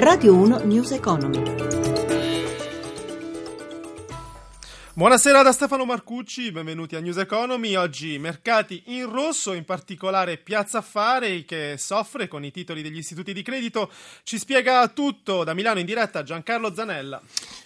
Radio 1 News Economy. Buonasera da Stefano Marcucci, benvenuti a News Economy. Oggi mercati in rosso, in particolare Piazza Affari che soffre con i titoli degli istituti di credito. Ci spiega tutto da Milano in diretta Giancarlo Zanella.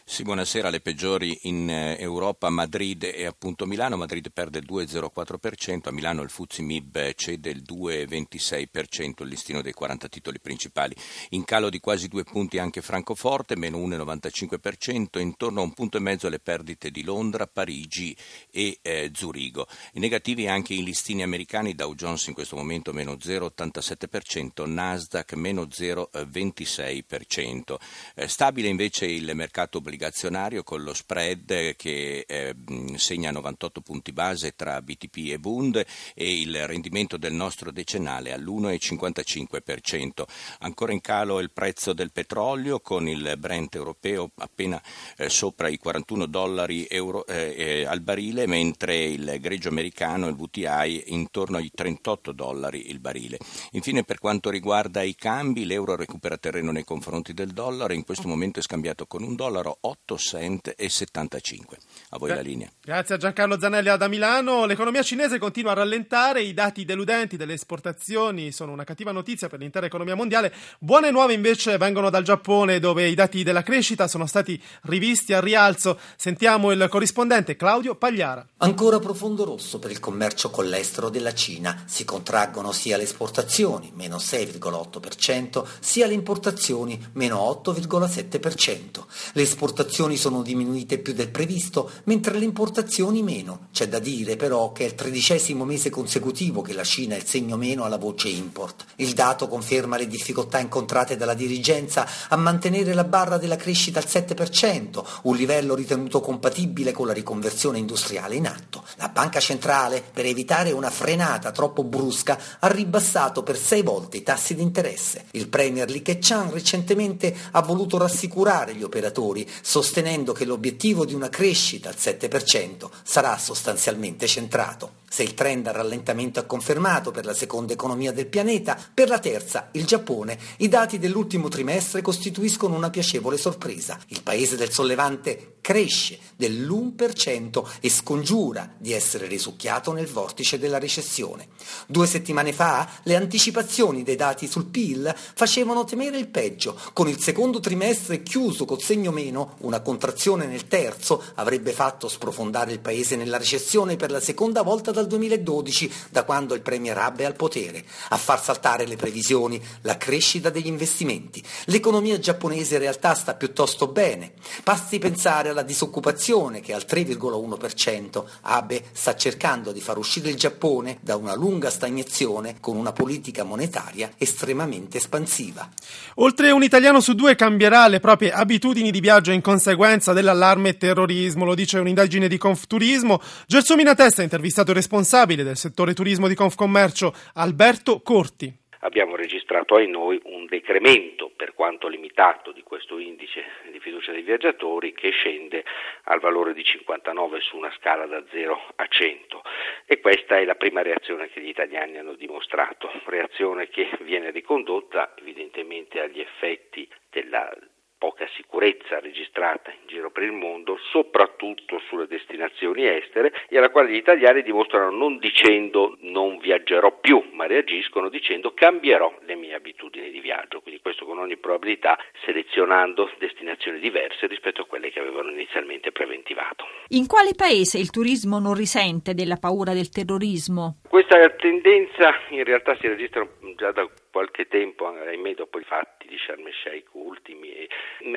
Sì, buonasera. Le peggiori in eh, Europa, Madrid e appunto Milano. Madrid perde il 2,04%, a Milano il Fuzzi Mib cede il 2,26%, il listino dei 40 titoli principali. In calo di quasi due punti anche Francoforte, meno 1,95%, intorno a un punto e mezzo le perdite di Londra, Parigi e eh, Zurigo. I negativi anche i listini americani, Dow Jones in questo momento meno 0,87%, Nasdaq meno 0,26%. Eh, stabile invece il mercato obbligatorio obbligazionario con lo spread che eh, segna 98 punti base tra BTP e Bund e il rendimento del nostro decennale all'1,55%. Ancora in calo il prezzo del petrolio con il Brent europeo appena eh, sopra i 41 dollari euro, eh, eh, al barile, mentre il greggio americano, il VTI, intorno ai 38 dollari il barile. Infine per quanto riguarda i cambi, l'euro recupera terreno nei confronti del dollaro, in questo momento è scambiato con un dollaro 8 cent e 75. A voi Gra- la linea. Grazie a Giancarlo Zanelli da Milano. L'economia cinese continua a rallentare, i dati deludenti delle esportazioni sono una cattiva notizia per l'intera economia mondiale. Buone nuove invece vengono dal Giappone dove i dati della crescita sono stati rivisti al rialzo. Sentiamo il corrispondente Claudio Pagliara. Ancora profondo rosso per il commercio con l'estero della Cina. Si contraggono sia le esportazioni, meno 6,8%, sia le importazioni, meno 8,7%. Le esportazioni esportazioni sono diminuite più del previsto, mentre le importazioni meno. C'è da dire però che è il tredicesimo mese consecutivo che la Cina è il segno meno alla voce import. Il dato conferma le difficoltà incontrate dalla dirigenza a mantenere la barra della crescita al 7%, un livello ritenuto compatibile con la riconversione industriale in atto. La banca centrale, per evitare una frenata troppo brusca, ha ribassato per sei volte i tassi di interesse. Il premier Li Keqiang recentemente ha voluto rassicurare gli operatori, sostenendo che l'obiettivo di una crescita al 7% sarà sostanzialmente centrato. Se il trend al rallentamento è confermato per la seconda economia del pianeta, per la terza, il Giappone, i dati dell'ultimo trimestre costituiscono una piacevole sorpresa. Il paese del sollevante cresce dell'1% e scongiura di essere risucchiato nel vortice della recessione. Due settimane fa le anticipazioni dei dati sul PIL facevano temere il peggio. Con il secondo trimestre chiuso col segno meno, una contrazione nel terzo avrebbe fatto sprofondare il paese nella recessione per la seconda volta dal 2012, da quando il Premier Abe è al potere. A far saltare le previsioni, la crescita degli investimenti. L'economia giapponese in realtà sta piuttosto bene. Basti pensare alla disoccupazione che al 3,1%. Abe sta cercando di far uscire il Giappone da una lunga stagnazione con una politica monetaria estremamente espansiva. Oltre un italiano su due cambierà le proprie abitudini di viaggio in conseguenza dell'allarme terrorismo, lo dice un'indagine di Confturismo. Gelsomina Testa ha intervistato il responsabile del settore turismo di Confcommercio, Alberto Corti. Abbiamo registrato ai noi un decremento, per quanto limitato, di questo indice di fiducia dei viaggiatori che scende al valore di 59 su una scala da 0 a 100 e questa è la prima reazione che gli italiani hanno dimostrato, reazione che viene ricondotta evidentemente agli effetti della poca sicurezza registrata in giro per il mondo, soprattutto sulle destinazioni estere, e alla quale gli italiani dimostrano non dicendo non viaggerò più, ma reagiscono dicendo cambierò le mie abitudini di viaggio, quindi questo con ogni probabilità selezionando destinazioni diverse rispetto a quelle che avevano inizialmente preventivato. In quale paese il turismo non risente della paura del terrorismo? Questa tendenza in realtà si registra già da qualche tempo, ahimè dopo i fatti di Sharm el Sheikh ultimi,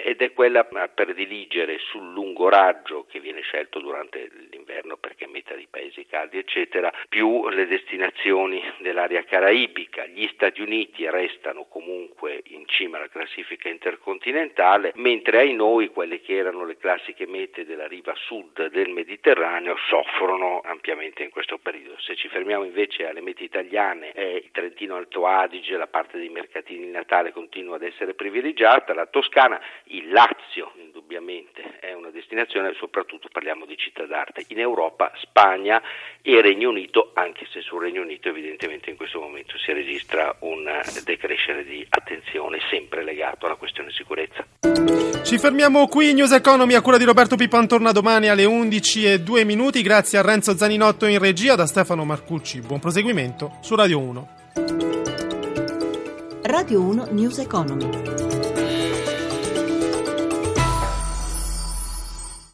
ed è quella a prediligere sul lungo raggio che viene scelto durante l'inverno perché è meta di paesi caldi eccetera, più le destinazioni dell'area caraibica. Gli Stati Uniti restano comunque in cima alla classifica intercontinentale, mentre ai noi quelle che erano le classiche mete della riva sud del Mediterraneo soffrono ampiamente in questo periodo. Se ci fermiamo invece alle mete italiane, eh, il Trentino Alto Adige, la parte dei mercatini di Natale continua ad essere privilegiata, la Toscana, il Lazio indubbiamente indubbiamente è una destinazione, soprattutto parliamo di città d'arte. In Europa, Spagna e Regno Unito, anche se sul Regno Unito evidentemente in questo momento si registra un decrescere di attenzione sempre legato alla questione sicurezza. Ci fermiamo qui, News Economy a cura di Roberto Pipan torna domani alle 11 e 2 minuti, grazie a Renzo Zaninotto in regia, da Stefano Marcucci. Buon proseguimento su Radio 1. Radio 1 News Economy.